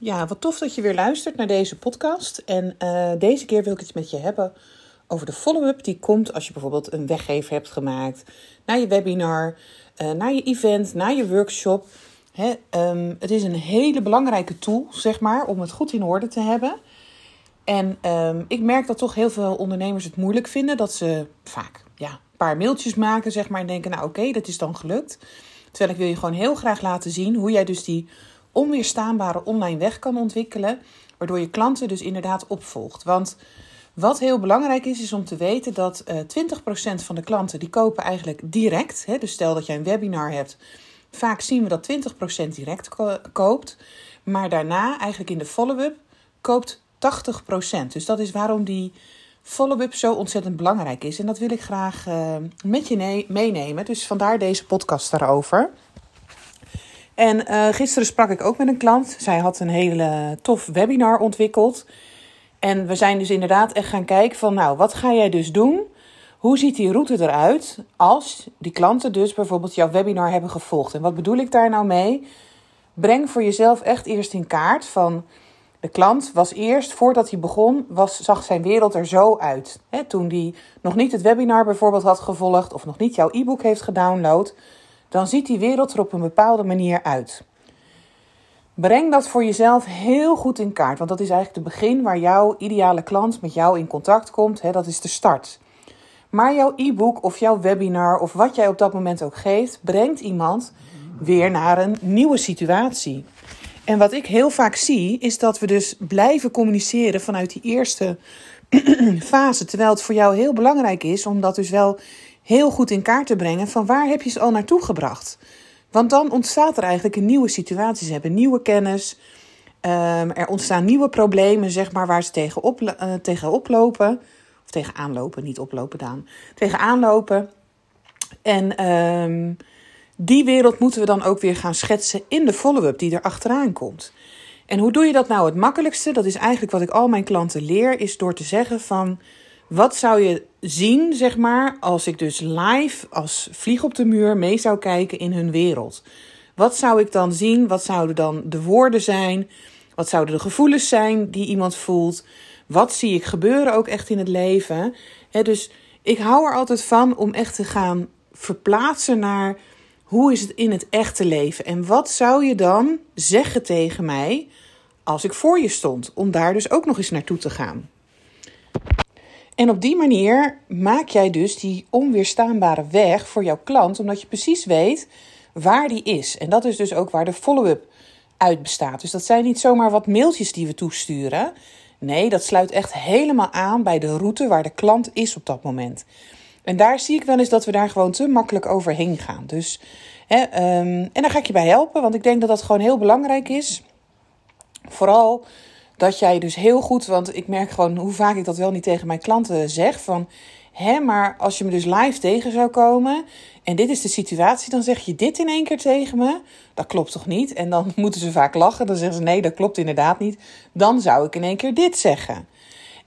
Ja, wat tof dat je weer luistert naar deze podcast. En uh, deze keer wil ik het met je hebben over de follow-up die komt als je bijvoorbeeld een weggever hebt gemaakt naar je webinar, uh, naar je event, naar je workshop. Hè, um, het is een hele belangrijke tool, zeg maar, om het goed in orde te hebben. En um, ik merk dat toch heel veel ondernemers het moeilijk vinden. Dat ze vaak ja, een paar mailtjes maken, zeg maar, en denken, nou oké, dat is dan gelukt. Terwijl ik wil je gewoon heel graag laten zien hoe jij dus die onweerstaanbare online weg kan ontwikkelen. Waardoor je klanten dus inderdaad opvolgt. Want wat heel belangrijk is, is om te weten dat uh, 20% van de klanten die kopen eigenlijk direct. Hè, dus stel dat jij een webinar hebt. Vaak zien we dat 20% direct ko koopt. Maar daarna, eigenlijk in de follow-up, koopt 80%. Dus dat is waarom die follow-up zo ontzettend belangrijk is. En dat wil ik graag uh, met je meenemen. Dus vandaar deze podcast daarover. En uh, gisteren sprak ik ook met een klant. Zij had een hele tof webinar ontwikkeld. En we zijn dus inderdaad echt gaan kijken van, nou, wat ga jij dus doen? Hoe ziet die route eruit als die klanten dus bijvoorbeeld jouw webinar hebben gevolgd? En wat bedoel ik daar nou mee? Breng voor jezelf echt eerst in kaart van de klant was eerst, voordat hij begon, was, zag zijn wereld er zo uit. Toen hij nog niet het webinar bijvoorbeeld had gevolgd of nog niet jouw e-book heeft gedownload, dan ziet die wereld er op een bepaalde manier uit. Breng dat voor jezelf heel goed in kaart, want dat is eigenlijk het begin waar jouw ideale klant met jou in contact komt. He, dat is de start. Maar jouw e-book of jouw webinar of wat jij op dat moment ook geeft, brengt iemand weer naar een nieuwe situatie. En wat ik heel vaak zie, is dat we dus blijven communiceren vanuit die eerste fase. Terwijl het voor jou heel belangrijk is om dat dus wel heel goed in kaart te brengen van waar heb je ze al naartoe gebracht. Want dan ontstaat er eigenlijk een nieuwe situatie. Ze hebben nieuwe kennis. Um, er ontstaan nieuwe problemen, zeg maar, waar ze tegen, op, uh, tegen oplopen. Of tegen aanlopen, niet oplopen, Daan. Tegen aanlopen. En um, die wereld moeten we dan ook weer gaan schetsen in de follow-up die er achteraan komt. En hoe doe je dat nou het makkelijkste? Dat is eigenlijk wat ik al mijn klanten leer, is door te zeggen van wat zou je zien, zeg maar, als ik dus live als vlieg op de muur mee zou kijken in hun wereld. Wat zou ik dan zien? Wat zouden dan de woorden zijn? Wat zouden de gevoelens zijn die iemand voelt? Wat zie ik gebeuren ook echt in het leven? Dus ik hou er altijd van om echt te gaan verplaatsen naar hoe is het in het echte leven? En wat zou je dan zeggen tegen mij als ik voor je stond? Om daar dus ook nog eens naartoe te gaan. En op die manier maak jij dus die onweerstaanbare weg voor jouw klant, omdat je precies weet waar die is. En dat is dus ook waar de follow-up uit bestaat. Dus dat zijn niet zomaar wat mailtjes die we toesturen. Nee, dat sluit echt helemaal aan bij de route waar de klant is op dat moment. En daar zie ik wel eens dat we daar gewoon te makkelijk overheen gaan. Dus, hè, um, en daar ga ik je bij helpen, want ik denk dat dat gewoon heel belangrijk is. Vooral dat jij dus heel goed, want ik merk gewoon hoe vaak ik dat wel niet tegen mijn klanten zeg. Van, hè, maar als je me dus live tegen zou komen en dit is de situatie, dan zeg je dit in één keer tegen me. Dat klopt toch niet? En dan moeten ze vaak lachen. Dan zeggen ze nee, dat klopt inderdaad niet. Dan zou ik in één keer dit zeggen.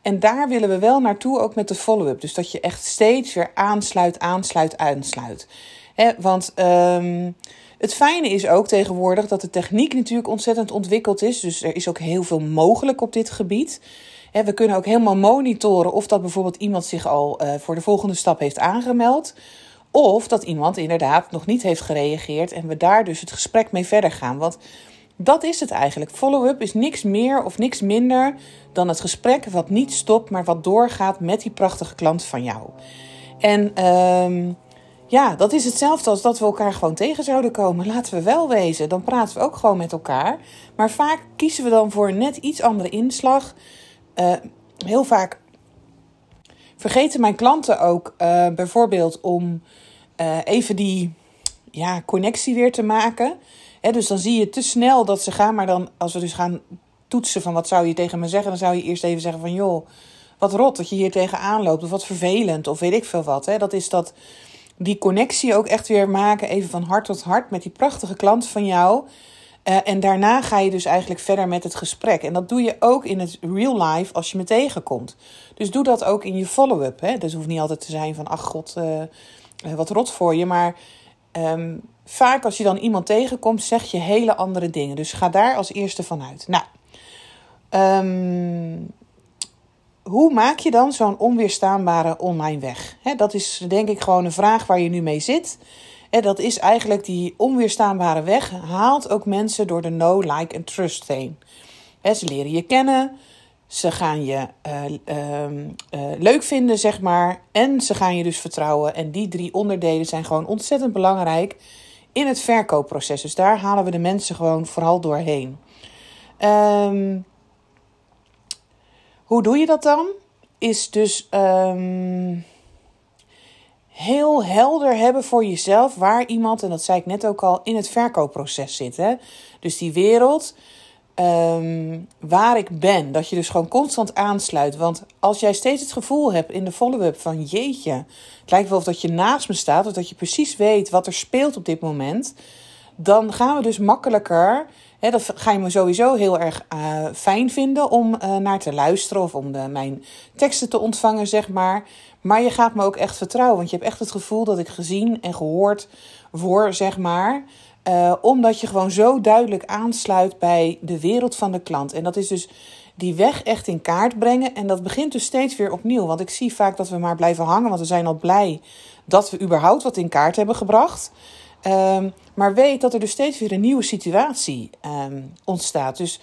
En daar willen we wel naartoe, ook met de follow-up. Dus dat je echt steeds weer aansluit, aansluit, aansluit. He, want um, het fijne is ook tegenwoordig dat de techniek natuurlijk ontzettend ontwikkeld is. Dus er is ook heel veel mogelijk op dit gebied. We kunnen ook helemaal monitoren of dat bijvoorbeeld iemand zich al uh, voor de volgende stap heeft aangemeld. Of dat iemand inderdaad nog niet heeft gereageerd en we daar dus het gesprek mee verder gaan. Want dat is het eigenlijk. Follow-up is niks meer of niks minder dan het gesprek wat niet stopt, maar wat doorgaat met die prachtige klant van jou. En um, ja, dat is hetzelfde als dat we elkaar gewoon tegen zouden komen. Laten we wel wezen, dan praten we ook gewoon met elkaar. Maar vaak kiezen we dan voor een net iets andere inslag. Uh, heel vaak vergeten mijn klanten ook uh, bijvoorbeeld om uh, even die ja, connectie weer te maken. Dus dan zie je te snel dat ze gaan. Maar dan, als we dus gaan toetsen van wat zou je tegen me zeggen, dan zou je eerst even zeggen van joh, wat rot dat je hier tegenaan loopt. Of wat vervelend, of weet ik veel wat. Dat is dat die connectie ook echt weer maken, even van hart tot hart, met die prachtige klant van jou. Uh, en daarna ga je dus eigenlijk verder met het gesprek. En dat doe je ook in het real life als je me tegenkomt. Dus doe dat ook in je follow-up. Hè? Dus hoeft niet altijd te zijn van, ach god, uh, wat rot voor je. Maar um, vaak als je dan iemand tegenkomt, zeg je hele andere dingen. Dus ga daar als eerste vanuit. Nou, um, hoe maak je dan zo'n onweerstaanbare online weg? dat is denk ik gewoon een vraag waar je nu mee zit. En dat is eigenlijk die onweerstaanbare weg haalt ook mensen door de no, like en trust heen. ze leren je kennen, ze gaan je uh, uh, uh, leuk vinden, zeg maar, en ze gaan je dus vertrouwen. En die drie onderdelen zijn gewoon ontzettend belangrijk in het verkoopproces. Dus daar halen we de mensen gewoon vooral doorheen. Um, hoe doe je dat dan? Is dus um, heel helder hebben voor jezelf waar iemand, en dat zei ik net ook al, in het verkoopproces zit. Dus die wereld um, waar ik ben, dat je dus gewoon constant aansluit. Want als jij steeds het gevoel hebt in de follow-up van jeetje, het lijkt wel of dat je naast me staat, of dat je precies weet wat er speelt op dit moment, dan gaan we dus makkelijker dat ga je me sowieso heel erg uh, fijn vinden om uh, naar te luisteren of om de, mijn teksten te ontvangen, zeg maar. Maar je gaat me ook echt vertrouwen, want je hebt echt het gevoel dat ik gezien en gehoord word, zeg maar. Uh, omdat je gewoon zo duidelijk aansluit bij de wereld van de klant. En dat is dus die weg echt in kaart brengen. En dat begint dus steeds weer opnieuw. Want ik zie vaak dat we maar blijven hangen, want we zijn al blij dat we überhaupt wat in kaart hebben gebracht. Um, maar weet dat er dus steeds weer een nieuwe situatie um, ontstaat. Dus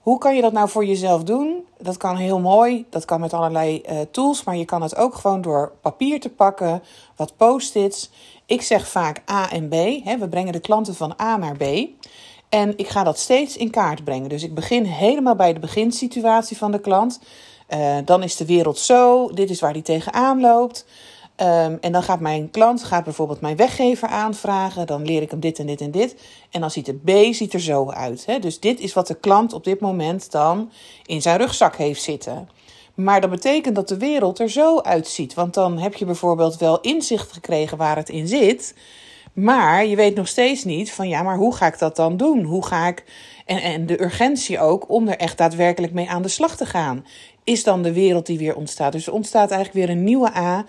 hoe kan je dat nou voor jezelf doen? Dat kan heel mooi, dat kan met allerlei uh, tools, maar je kan het ook gewoon door papier te pakken, wat post-its. Ik zeg vaak A en B. Hè, we brengen de klanten van A naar B. En ik ga dat steeds in kaart brengen. Dus ik begin helemaal bij de beginsituatie van de klant. Uh, dan is de wereld zo, dit is waar die tegenaan loopt. Um, en dan gaat mijn klant gaat bijvoorbeeld mijn weggever aanvragen. Dan leer ik hem dit en dit en dit. En dan ziet het B ziet er zo uit. Hè? Dus dit is wat de klant op dit moment dan in zijn rugzak heeft zitten. Maar dat betekent dat de wereld er zo uitziet. Want dan heb je bijvoorbeeld wel inzicht gekregen waar het in zit. Maar je weet nog steeds niet van ja, maar hoe ga ik dat dan doen? Hoe ga ik. En, en de urgentie ook om er echt daadwerkelijk mee aan de slag te gaan. Is dan de wereld die weer ontstaat. Dus er ontstaat eigenlijk weer een nieuwe A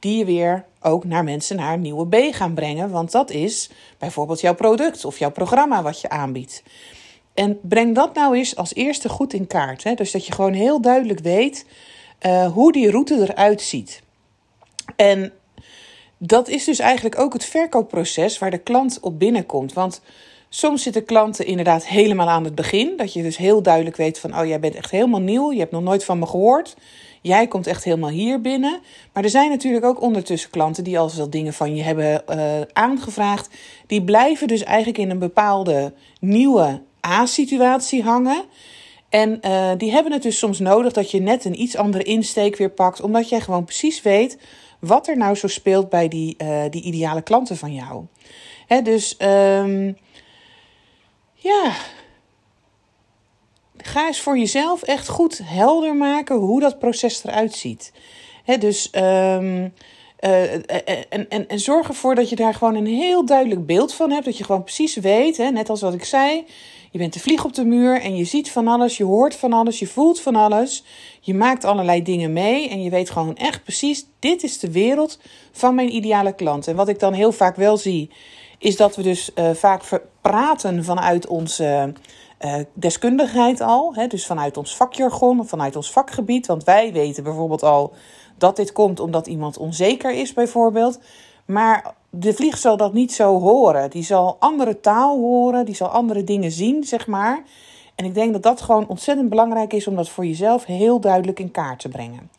die je weer ook naar mensen naar een nieuwe B gaan brengen. Want dat is bijvoorbeeld jouw product of jouw programma wat je aanbiedt. En breng dat nou eens als eerste goed in kaart. Hè? Dus dat je gewoon heel duidelijk weet uh, hoe die route eruit ziet. En dat is dus eigenlijk ook het verkoopproces waar de klant op binnenkomt. Want soms zitten klanten inderdaad helemaal aan het begin. Dat je dus heel duidelijk weet van, oh jij bent echt helemaal nieuw. Je hebt nog nooit van me gehoord. Jij komt echt helemaal hier binnen. Maar er zijn natuurlijk ook ondertussen klanten die al wel dingen van je hebben uh, aangevraagd. Die blijven dus eigenlijk in een bepaalde nieuwe A-situatie hangen. En uh, die hebben het dus soms nodig dat je net een iets andere insteek weer pakt. Omdat jij gewoon precies weet wat er nou zo speelt bij die, uh, die ideale klanten van jou. Hè, dus um, ja, ga eens voor jezelf echt goed helder maken hoe dat proces eruit ziet. Dus um, uh, en, en, en zorg ervoor dat je daar gewoon een heel duidelijk beeld van hebt. Dat je gewoon precies weet, net als wat ik zei. Je bent de vlieg op de muur en je ziet van alles, je hoort van alles, je voelt van alles. Je maakt allerlei dingen mee en je weet gewoon echt precies: dit is de wereld van mijn ideale klant. En wat ik dan heel vaak wel zie, is dat we dus vaak praten vanuit onze deskundigheid al. Hè, dus vanuit ons vakjargon, vanuit ons vakgebied. Want wij weten bijvoorbeeld al dat dit komt omdat iemand onzeker is, bijvoorbeeld. Maar de vlieg zal dat niet zo horen. Die zal andere taal horen, die zal andere dingen zien, zeg maar. En ik denk dat dat gewoon ontzettend belangrijk is om dat voor jezelf heel duidelijk in kaart te brengen.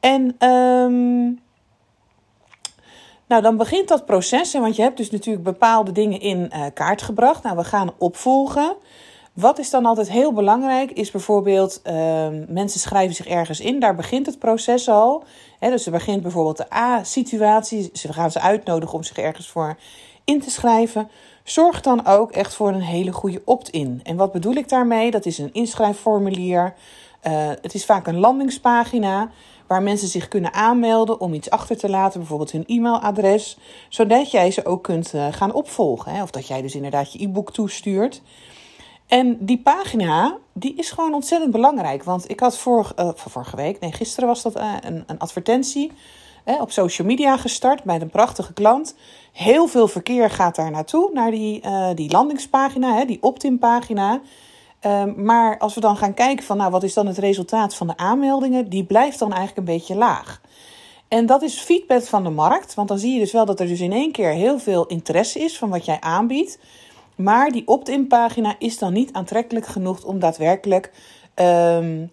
En um, nou, dan begint dat proces. Want je hebt dus natuurlijk bepaalde dingen in uh, kaart gebracht. Nou, we gaan opvolgen. Wat is dan altijd heel belangrijk, is bijvoorbeeld uh, mensen schrijven zich ergens in, daar begint het proces al. Dus er begint bijvoorbeeld de A-situatie, ze gaan ze uitnodigen om zich ergens voor in te schrijven. Zorg dan ook echt voor een hele goede opt-in. En wat bedoel ik daarmee? Dat is een inschrijfformulier. Uh, het is vaak een landingspagina waar mensen zich kunnen aanmelden om iets achter te laten, bijvoorbeeld hun e-mailadres, zodat jij ze ook kunt uh, gaan opvolgen. Hè? Of dat jij dus inderdaad je e-book toestuurt. En die pagina, die is gewoon ontzettend belangrijk. Want ik had vorig, vorige week, nee, gisteren was dat uh, een, een, advertentie hè, op social media gestart met een prachtige klant. Heel veel verkeer gaat daar naartoe, naar die, uh, die landingspagina, hè, die opt-in pagina. Ehm, maar als we dan gaan kijken van, nou, wat is dan het resultaat van de aanmeldingen? Die blijft dan eigenlijk een beetje laag. En dat is feedback van de markt, want dan zie je dus wel dat er dus in één keer heel veel interesse is van wat jij aanbiedt. Maar die opt-in pagina is dan niet aantrekkelijk genoeg om daadwerkelijk um,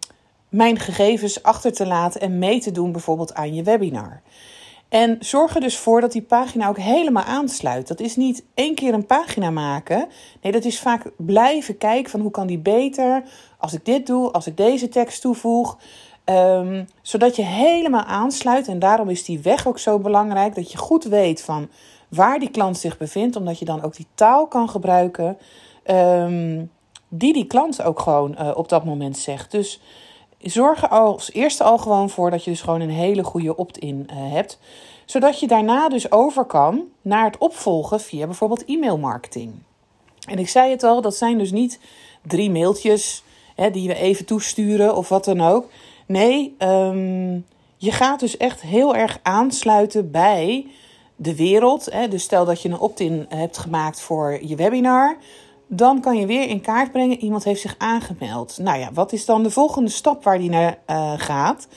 mijn gegevens achter te laten en mee te doen, bijvoorbeeld aan je webinar. En zorg er dus voor dat die pagina ook helemaal aansluit. Dat is niet één keer een pagina maken. Nee, dat is vaak blijven kijken van hoe kan die beter als ik dit doe, als ik deze tekst toevoeg. Um, zodat je helemaal aansluit. En daarom is die weg ook zo belangrijk. Dat je goed weet van waar die klant zich bevindt. Omdat je dan ook die taal kan gebruiken. Um, die die klant ook gewoon uh, op dat moment zegt. Dus zorg er als eerste al gewoon voor dat je dus gewoon een hele goede opt-in uh, hebt. Zodat je daarna dus over kan naar het opvolgen via bijvoorbeeld e-mailmarketing. En ik zei het al, dat zijn dus niet drie mailtjes hè, die we even toesturen of wat dan ook. Nee, um, je gaat dus echt heel erg aansluiten bij de wereld. Hè. Dus stel dat je een opt-in hebt gemaakt voor je webinar dan kan je weer in kaart brengen, iemand heeft zich aangemeld. Nou ja, wat is dan de volgende stap waar die naar uh, gaat?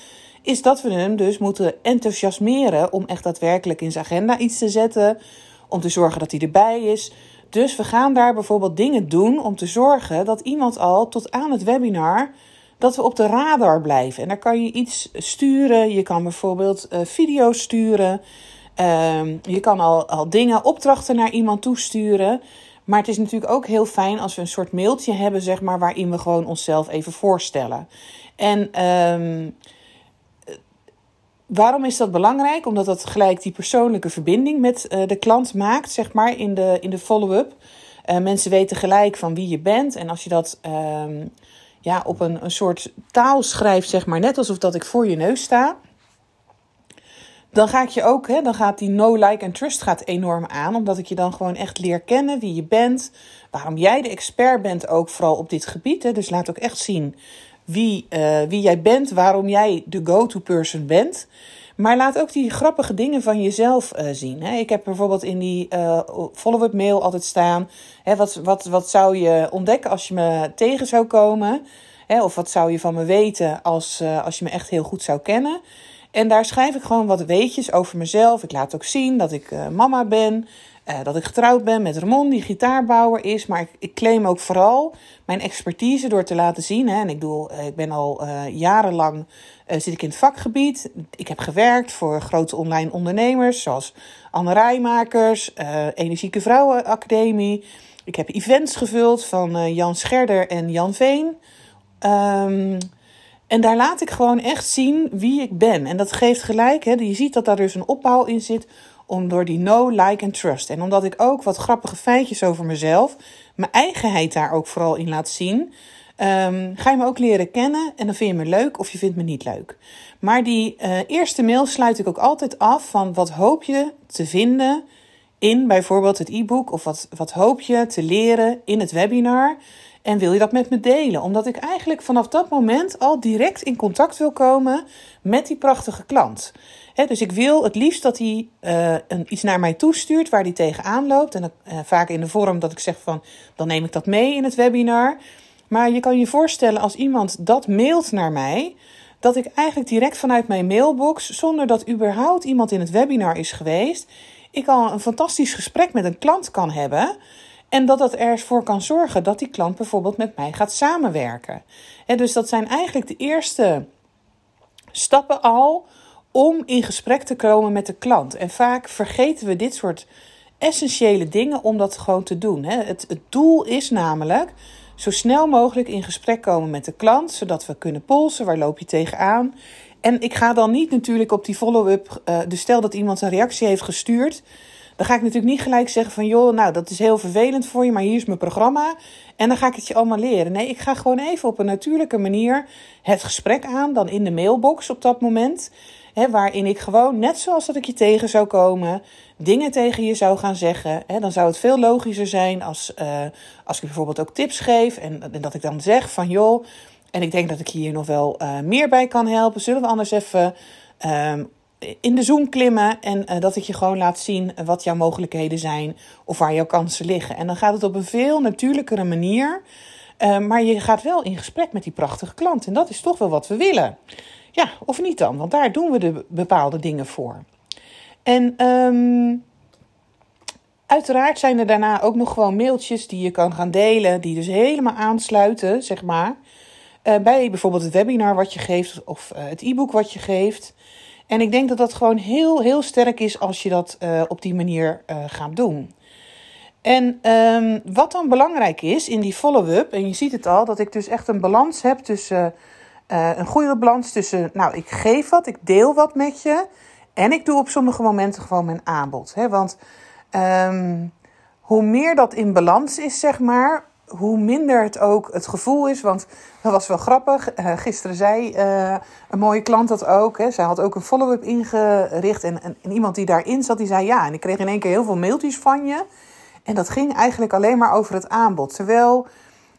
Is dat we hem dus moeten enthousiasmeren om echt daadwerkelijk in zijn agenda iets te zetten. Om te zorgen dat hij erbij is. Dus we gaan daar bijvoorbeeld dingen doen om te zorgen dat iemand al tot aan het webinar dat we op de radar blijven. En daar kan je iets sturen. Je kan bijvoorbeeld uh, video's sturen. Uh, je kan al, al dingen, opdrachten naar iemand toesturen. Maar het is natuurlijk ook heel fijn als we een soort mailtje hebben, zeg maar, waarin we gewoon onszelf even voorstellen. En um, waarom is dat belangrijk? Omdat dat gelijk die persoonlijke verbinding met uh, de klant maakt, zeg maar, in de, in de follow-up. Uh, mensen weten gelijk van wie je bent. En als je dat um, ja, op een, een soort taal schrijft, zeg maar, net alsof dat ik voor je neus sta dan ga ik je ook, hè, dan gaat die no, like en trust gaat enorm aan. Omdat ik je dan gewoon echt leer kennen wie je bent. Waarom jij de expert bent ook vooral op dit gebied. Hè. Dus laat ook echt zien wie, uh, wie jij bent. Waarom jij de go-to person bent. Maar laat ook die grappige dingen van jezelf uh, zien. Hè. Ik heb bijvoorbeeld in die uh, follow-up mail altijd staan. Hè, wat, wat, wat zou je ontdekken als je me tegen zou komen? Hè, of wat zou je van me weten als, als je me echt heel goed zou kennen? En daar schrijf ik gewoon wat weetjes over mezelf. Ik laat ook zien dat ik uh, mama ben. Uh, dat ik getrouwd ben met Ramon, die gitaarbouwer is. Maar ik, ik, claim ook vooral mijn expertise door te laten zien. Hè. En ik, doe, uh, ik ben al jarenlang zit ik in het vakgebied. Ik heb gewerkt voor grote online ondernemers zoals Anne Rijmakers, Energieke Vrouwenacademie. Ik heb events gevuld van Jan Scherder en Jan Veen. Um, en daar laat ik gewoon echt zien wie ik ben. En dat geeft gelijk. Hè, je ziet dat daar dus een opbouw in zit. Om door die no, like en trust. En omdat ik ook wat grappige feitjes over mezelf. Mijn eigenheid daar ook vooral in laat zien. Um, ga je me ook leren kennen. En dan vind je me leuk of je vindt me niet leuk. Maar die uh, eerste mail sluit ik ook altijd af van wat hoop je te vinden in bijvoorbeeld het e-book. Of wat, wat hoop je te leren in het webinar. En wil je dat met me delen? Omdat ik eigenlijk vanaf dat moment al direct in contact wil komen met die prachtige klant. dus ik wil het liefst dat hij uh, een, iets naar mij toestuurt waar hij tegenaan loopt. En uh, vaak in de vorm dat ik zeg van, dan neem ik dat mee in het webinar. Maar je kan je voorstellen als iemand dat mailt naar mij, dat ik eigenlijk direct vanuit mijn mailbox, zonder dat überhaupt iemand in het webinar is geweest, ik al een fantastisch gesprek met een klant kan hebben. En dat dat ervoor kan zorgen dat die klant bijvoorbeeld met mij gaat samenwerken. En dus dat zijn eigenlijk de eerste stappen al om in gesprek te komen met de klant. En vaak vergeten we dit soort essentiële dingen om dat gewoon te doen. Het, het doel is namelijk zo snel mogelijk in gesprek komen met de klant, zodat we kunnen polsen. Waar loop je tegenaan? En ik ga dan niet natuurlijk op die follow-up, uh, dus stel dat iemand een reactie heeft gestuurd, dan ga ik natuurlijk niet gelijk zeggen van joh, nou dat is heel vervelend voor je, maar hier is mijn programma en dan ga ik het je allemaal leren. Nee, ik ga gewoon even op een natuurlijke manier het gesprek aan, dan in de mailbox op dat moment. Hè, waarin ik gewoon, net zoals dat ik je tegen zou komen, dingen tegen je zou gaan zeggen. Hè, dan zou het veel logischer zijn als, uh, als ik bijvoorbeeld ook tips geef. En, en, dat ik dan zeg van joh, en ik denk dat ik hier nog wel uh, meer bij kan helpen. Zullen we anders even um, in de Zoom klimmen en uh, dat ik je gewoon laat zien wat jouw mogelijkheden zijn of waar jouw kansen liggen. En dan gaat het op een veel natuurlijkere manier. Uh, maar je gaat wel in gesprek met die prachtige klant. En dat is toch wel wat we willen. Ja, of niet dan? Want daar doen we de bepaalde dingen voor. En um, uiteraard zijn er daarna ook nog gewoon mailtjes die je kan gaan delen, die dus helemaal aansluiten, zeg maar. Bij bijvoorbeeld het webinar wat je geeft of het e-book wat je geeft. En ik denk dat dat gewoon heel, heel sterk is als je dat uh, op die manier gaat doen. En um, wat dan belangrijk is in die follow-up, en je ziet het al, dat ik dus echt een balans heb tussen uh, een goede balans tussen, nou, ik geef wat, ik deel wat met je. En ik doe op sommige momenten gewoon mijn aanbod. Hè? Want um, hoe meer dat in balans is, zeg maar, hoe minder het ook het gevoel is. Want dat was wel grappig. Uh, gisteren zei uh, een mooie klant dat ook. Hè. Zij had ook een follow-up ingericht. En, en, en, iemand die daarin zat, die zei ja. En ik kreeg in één keer heel veel mailtjes van je. En dat ging eigenlijk alleen maar over het aanbod. Terwijl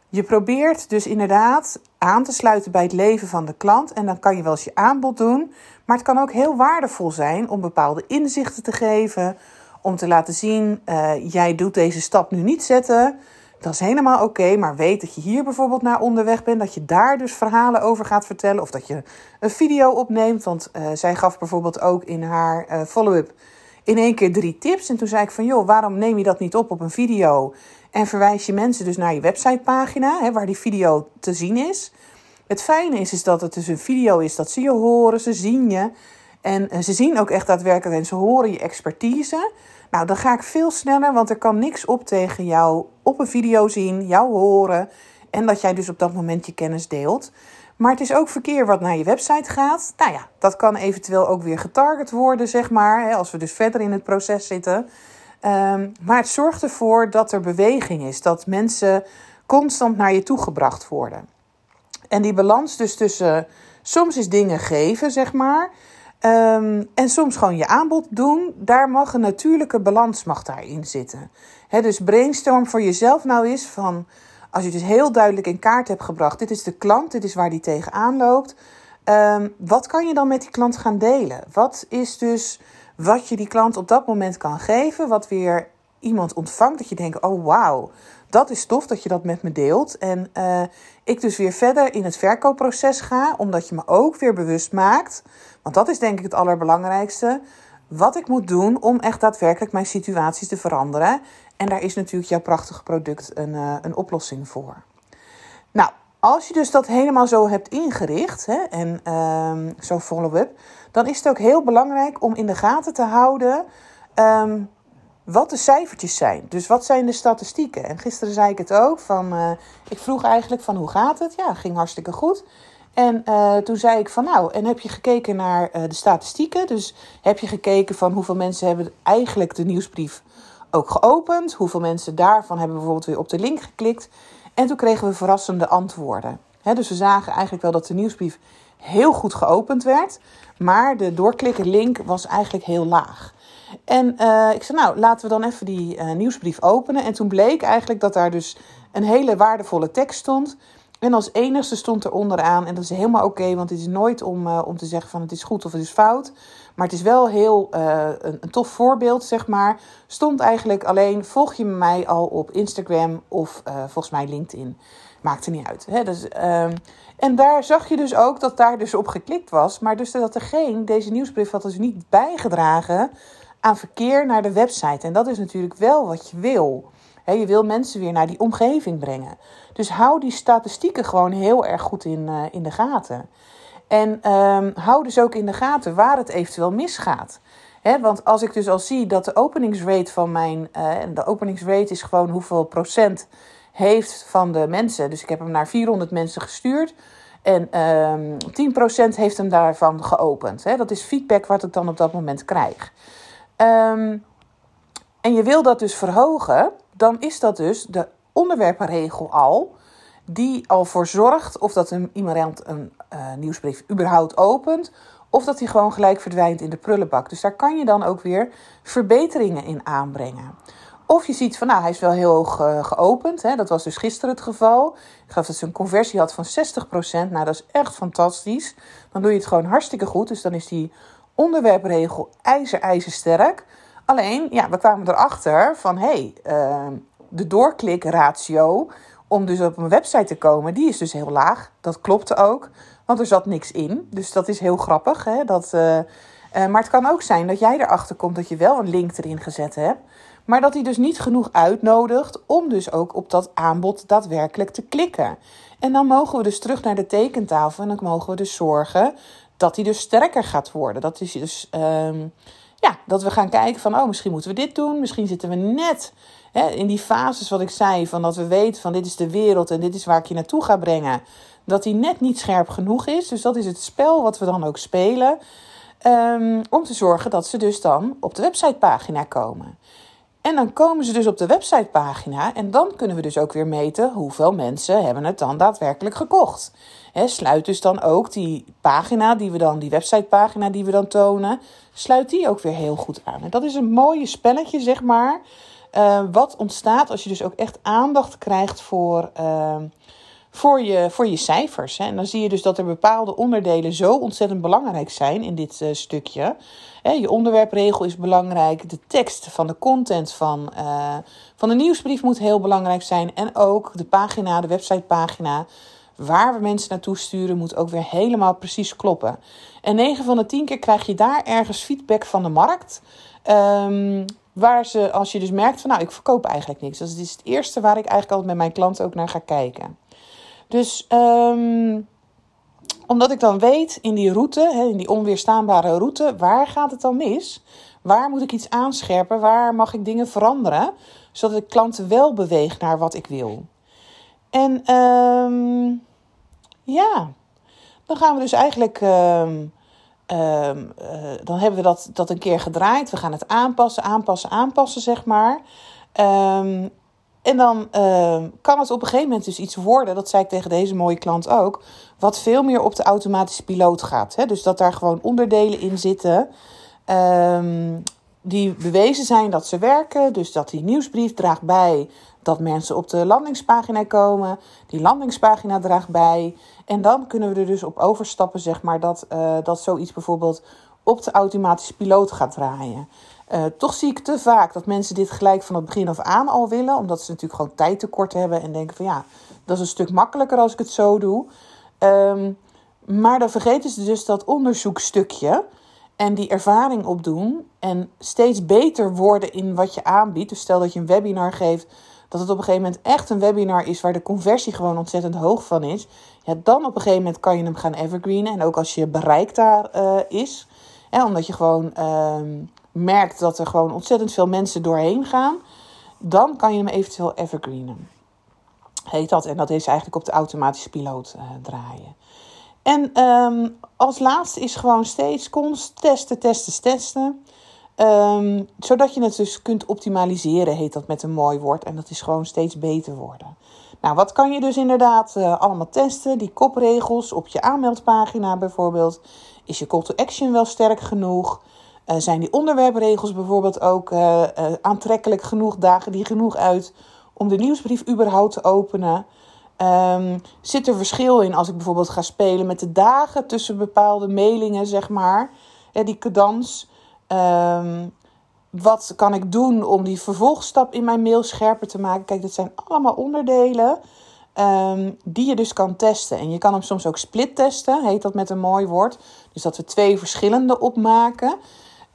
je probeert dus inderdaad aan te sluiten bij het leven van de klant. En dan kan je wel eens je aanbod doen. Maar het kan ook heel waardevol zijn om bepaalde inzichten te geven. Om te laten zien, uh, jij doet deze stap nu niet zetten. Dat is helemaal oké, maar weet dat je hier bijvoorbeeld naar onderweg bent. Dat je daar dus verhalen over gaat vertellen. Of dat je een video opneemt. Want uh, zij gaf bijvoorbeeld ook in haar uh, follow-up in één keer drie tips. En toen zei ik van, joh, waarom neem je dat niet op op een video? En verwijs je mensen dus naar je websitepagina, hè, waar die video te zien is. Het fijne is, is dat het dus een video is dat ze je horen, ze zien je. En ze zien ook echt daadwerkelijk en ze horen je expertise. Nou, dan ga ik veel sneller, want er kan niks op tegen jou op een video zien, jou horen. En dat jij dus op dat moment je kennis deelt. Maar het is ook verkeer wat naar je website gaat. Nou ja, dat kan eventueel ook weer getarget worden, zeg maar. Als we dus verder in het proces zitten. Um, maar het zorgt ervoor dat er beweging is. Dat mensen constant naar je toe gebracht worden. En die balans dus tussen soms is dingen geven, zeg maar. Um, en soms gewoon je aanbod doen. Daar mag een natuurlijke balans mag daarin zitten. Dus brainstorm voor jezelf nou is van... Als je dus heel duidelijk in kaart hebt gebracht... dit is de klant, dit is waar die tegenaan loopt... Um, wat kan je dan met die klant gaan delen? Wat is dus wat je die klant op dat moment kan geven, wat weer iemand ontvangt, dat je denkt, oh wauw, dat is tof dat je dat met me deelt. En uh, ik dus weer verder in het verkoopproces ga, omdat je me ook weer bewust maakt, want dat is denk ik het allerbelangrijkste, wat ik moet doen om echt daadwerkelijk mijn situatie te veranderen. En daar is natuurlijk jouw prachtige product een, uh, een oplossing voor. Nou, als je dus dat helemaal zo hebt ingericht hè, en uh, zo'n follow-up, dan is het ook heel belangrijk om in de gaten te houden um, wat de cijfertjes zijn. Dus wat zijn de statistieken? En gisteren zei ik het ook, van, uh, ik vroeg eigenlijk van hoe gaat het? Ja, ging hartstikke goed. En uh, toen zei ik van nou, en heb je gekeken naar uh, de statistieken? Dus heb je gekeken van hoeveel mensen hebben eigenlijk de nieuwsbrief ook geopend? Hoeveel mensen daarvan hebben bijvoorbeeld weer op de link geklikt? En toen kregen we verrassende antwoorden. Dus we zagen eigenlijk wel dat de nieuwsbrief heel goed geopend werd. Maar de doorklikken link was eigenlijk heel laag. En uh, ik zei, nou, laten we dan even die nieuwsbrief openen. En toen bleek eigenlijk dat daar dus een hele waardevolle tekst stond. En als enigste stond er onderaan, en dat is helemaal oké, want het is nooit om, uh, om te zeggen van het is goed of het is fout. Maar het is wel heel een, een, tof voorbeeld, zeg maar. Stond eigenlijk alleen, volg je mij al op Instagram of volgens mij LinkedIn. Maakt er niet uit. Hè? Dus, um, en daar zag je dus ook dat daar dus op geklikt was. Maar dus dat geen, deze nieuwsbrief had dus niet bijgedragen aan verkeer naar de website. En dat is natuurlijk wel wat je wil. Je wil mensen weer naar die omgeving brengen. Dus hou die statistieken gewoon heel erg goed in, uh, in de gaten. En um, hou dus ook in de gaten waar het eventueel misgaat. Want als ik dus al zie dat de openingsrate van mijn. Uh, de openingsrate is gewoon hoeveel procent heeft van de mensen. Dus ik heb hem naar 400 mensen gestuurd. En um, ehm, 10% heeft hem daarvan geopend. Dat is feedback wat ik dan op dat moment krijg. Um, en je wil dat dus verhogen, dan is dat dus de onderwerpenregel al. Die al voor zorgt of dat een, iemand een uh, nieuwsbrief überhaupt opent. Of dat hij gewoon gelijk verdwijnt in de prullenbak. Dus daar kan je dan ook weer verbeteringen in aanbrengen. Of je ziet van, nou, hij is wel heel hoog uh, geopend. Hè? Dat was dus gisteren het geval. Ik geloof dat ze een conversie had van 60%. Nou, dat is echt fantastisch. Dan doe je het gewoon hartstikke goed. Dus dan is die onderwerpregel ijzer sterk. Alleen, ja, we kwamen erachter van, hé, hey, uh, de doorklikratio om dus op een website te komen, die is dus heel laag. Dat klopte ook, want er zat niks in. Dus dat is heel grappig. Hè? Dat, uh, uh, maar het kan ook zijn dat jij erachter komt dat je wel een link erin gezet hebt. Maar dat hij dus niet genoeg uitnodigt om dus ook op dat aanbod daadwerkelijk te klikken. En dan mogen we dus terug naar de tekentafel en dan mogen we dus zorgen dat hij dus sterker gaat worden. Dat is dus um, ja, dat we gaan kijken van, oh, misschien moeten we dit doen. Misschien zitten we net hè, in die fases wat ik zei, van dat we weten van dit is de wereld en dit is waar ik je naartoe ga brengen. Dat die net niet scherp genoeg is. Dus dat is het spel wat we dan ook spelen. Um, om te zorgen dat ze dus dan op de websitepagina komen. En dan komen ze dus op de websitepagina en dan kunnen we dus ook weer meten hoeveel mensen hebben het dan daadwerkelijk gekocht. Sluit dus dan ook die pagina die we dan, die websitepagina die we dan tonen, sluit die ook weer heel goed aan. En dat is een mooie spelletje, zeg maar. Uh, wat ontstaat als je dus ook echt aandacht krijgt voor, uh, voor, je, voor je cijfers. Hè. En dan zie je dus dat er bepaalde onderdelen zo ontzettend belangrijk zijn in dit uh, stukje. Hè, je onderwerpregel is belangrijk. De tekst van de content van, van de nieuwsbrief moet heel belangrijk zijn. En ook de pagina, de websitepagina waar we mensen naartoe sturen, moet ook weer helemaal precies kloppen. En 9 van de 10 keer krijg je daar ergens feedback van de markt. Um, waar ze, als je dus merkt van nou, ik verkoop eigenlijk niks. Dat is het eerste waar ik eigenlijk altijd met mijn klanten ook naar ga kijken. Dus um, omdat ik dan weet in die route, in die onweerstaanbare route, waar gaat het dan mis? Waar moet ik iets aanscherpen? Waar mag ik dingen veranderen? Zodat ik klanten wel beweeg naar wat ik wil. En um, ja, dan gaan we dus eigenlijk. Um, uh, dan hebben we dat, dat een keer gedraaid. We gaan het aanpassen, aanpassen, aanpassen, zeg maar. En dan kan het op een gegeven moment dus iets worden, dat zei ik tegen deze mooie klant ook, wat veel meer op de automatische piloot gaat. Hè? Dus dat daar gewoon onderdelen in zitten um, die bewezen zijn dat ze werken. Dus dat die nieuwsbrief draagt bij dat mensen op de landingspagina komen. Die landingspagina draagt bij. En dan kunnen we er dus op overstappen, zeg maar, dat, uh, dat zoiets bijvoorbeeld op de automatische piloot gaat draaien. Uh, toch zie ik te vaak dat mensen dit gelijk van het begin af aan al willen, omdat ze natuurlijk gewoon tijd tekort hebben en denken van ja, dat is een stuk makkelijker als ik het zo doe. Um, maar dan vergeten ze dus dat onderzoekstukje en die ervaring opdoen en steeds beter worden in wat je aanbiedt. Dus stel dat je een webinar geeft dat het op een gegeven moment echt een webinar is waar de conversie gewoon ontzettend hoog van is, ja, dan op een gegeven moment kan je hem gaan evergreenen. En ook als je bereik daar uh, is, hè, omdat je gewoon uh, merkt dat er gewoon ontzettend veel mensen doorheen gaan, dan kan je hem eventueel evergreenen. Heet dat. En dat is eigenlijk op de automatische piloot uh, draaien. En um, als laatste is gewoon steeds constant testen, testen, testen. Um, zodat je het dus kunt optimaliseren, heet dat met een mooi woord. En dat is gewoon steeds beter worden. Nou, wat kan je dus inderdaad uh, allemaal testen? Die kopregels op je aanmeldpagina bijvoorbeeld. Is je call to action wel sterk genoeg? Uh, zijn die onderwerpregels bijvoorbeeld ook uh, aantrekkelijk genoeg? Dagen die genoeg uit om de nieuwsbrief überhaupt te openen? Um, zit er verschil in als ik bijvoorbeeld ga spelen met de dagen tussen bepaalde mailingen, zeg maar? Die cadans. Um, wat kan ik doen om die vervolgstap in mijn mail scherper te maken? Kijk, dat zijn allemaal onderdelen um, die je dus kan testen. En je kan hem soms ook split testen, heet dat met een mooi woord. Dus dat we twee verschillende opmaken.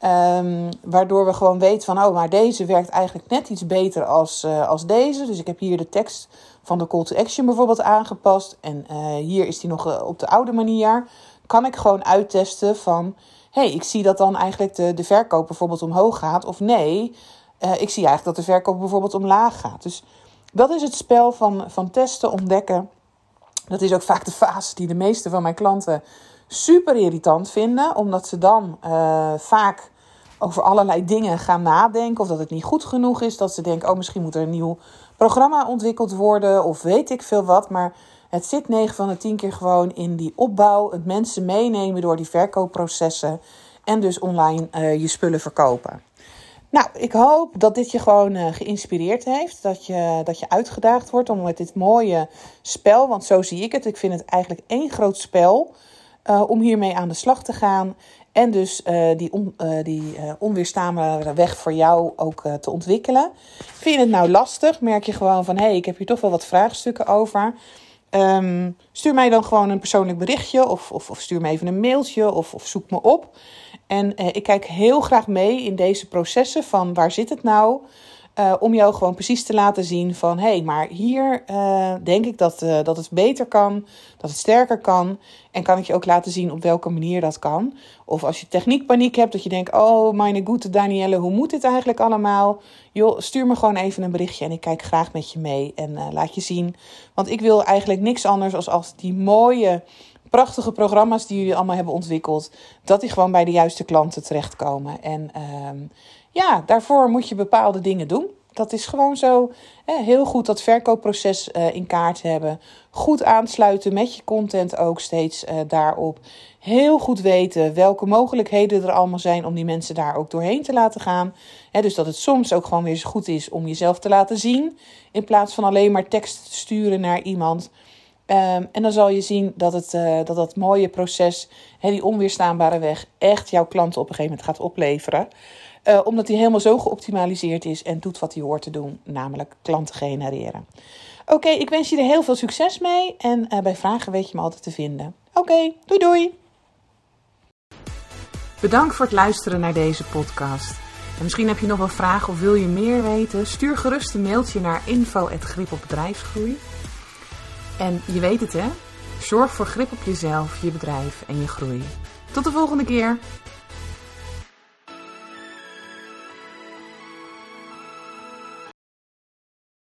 Um, waardoor we gewoon weten van, oh, maar deze werkt eigenlijk net iets beter als, uh, als deze. Dus ik heb hier de tekst van de call to action bijvoorbeeld aangepast. En uh, hier is die nog uh, op de oude manier. Kan ik gewoon uittesten van, hey, ik zie dat dan eigenlijk de, de verkoop bijvoorbeeld omhoog gaat. Of nee, ik zie eigenlijk dat de verkoop bijvoorbeeld omlaag gaat. Dus dat is het spel van, van testen, ontdekken. Dat is ook vaak de fase die de meeste van mijn klanten super irritant vinden, omdat ze dan uh, vaak over allerlei dingen gaan nadenken. Of dat het niet goed genoeg is. Dat ze denken, oh misschien moet er een nieuw programma ontwikkeld worden. Of weet ik veel wat. Maar het zit 9 van de 10 keer gewoon in die opbouw. Het mensen meenemen door die verkoopprocessen. En dus online uh, je spullen verkopen. Nou, ik hoop dat dit je gewoon uh, geïnspireerd heeft. Dat je, dat je uitgedaagd wordt om met dit mooie spel, want zo zie ik het. Ik vind het eigenlijk één groot spel uh, om hiermee aan de slag te gaan. En dus uh, die, on, uh, die onweerstaanbare weg voor jou ook te ontwikkelen. Vind je het nou lastig? Merk je gewoon van hé, hey, ik heb hier toch wel wat vraagstukken over. Um, stuur mij dan gewoon een persoonlijk berichtje of, of, of stuur me even een mailtje of, of zoek me op. En ik kijk heel graag mee in deze processen van waar zit het nou? Uh, om jou gewoon precies te laten zien van hé, hey, maar hier uh, denk ik dat, uh, dat het beter kan, dat het sterker kan. En kan ik je ook laten zien op welke manier dat kan. Of als je techniekpaniek hebt, dat je denkt: Oh, mijn goede Danielle, hoe moet dit eigenlijk allemaal? Joh, stuur me gewoon even een berichtje en ik kijk graag met je mee en laat je zien. Want ik wil eigenlijk niks anders als als die mooie prachtige programma's die jullie allemaal hebben ontwikkeld, dat die gewoon bij de juiste klanten terechtkomen. En uh, ja, daarvoor moet je bepaalde dingen doen. Dat is gewoon zo. Heel goed dat verkoopproces uh, in kaart hebben. Goed aansluiten met je content ook steeds uh, daarop. Heel goed weten welke mogelijkheden er allemaal zijn om die mensen daar ook doorheen te laten gaan. Dus dat het soms ook gewoon weer eens goed is om jezelf te laten zien. In plaats van alleen maar tekst te sturen naar iemand. Um, en dan zal je zien dat het, uh, dat, dat mooie proces, die onweerstaanbare weg, echt jouw klanten op een gegeven moment gaat opleveren. Uh, omdat hij helemaal zo geoptimaliseerd is en doet wat hij hoort te doen, namelijk klanten genereren. Oké, ik wens je er heel veel succes mee en uh, bij vragen weet je me altijd te vinden. Oké, doei doei! Bedankt voor het luisteren naar deze podcast. En misschien heb je nog wel vragen of wil je meer weten? Stuur gerust een mailtje naar info.gripopbedrijfsgroei. En je weet het hè, zorg voor grip op jezelf, je bedrijf en je groei. Tot de volgende keer!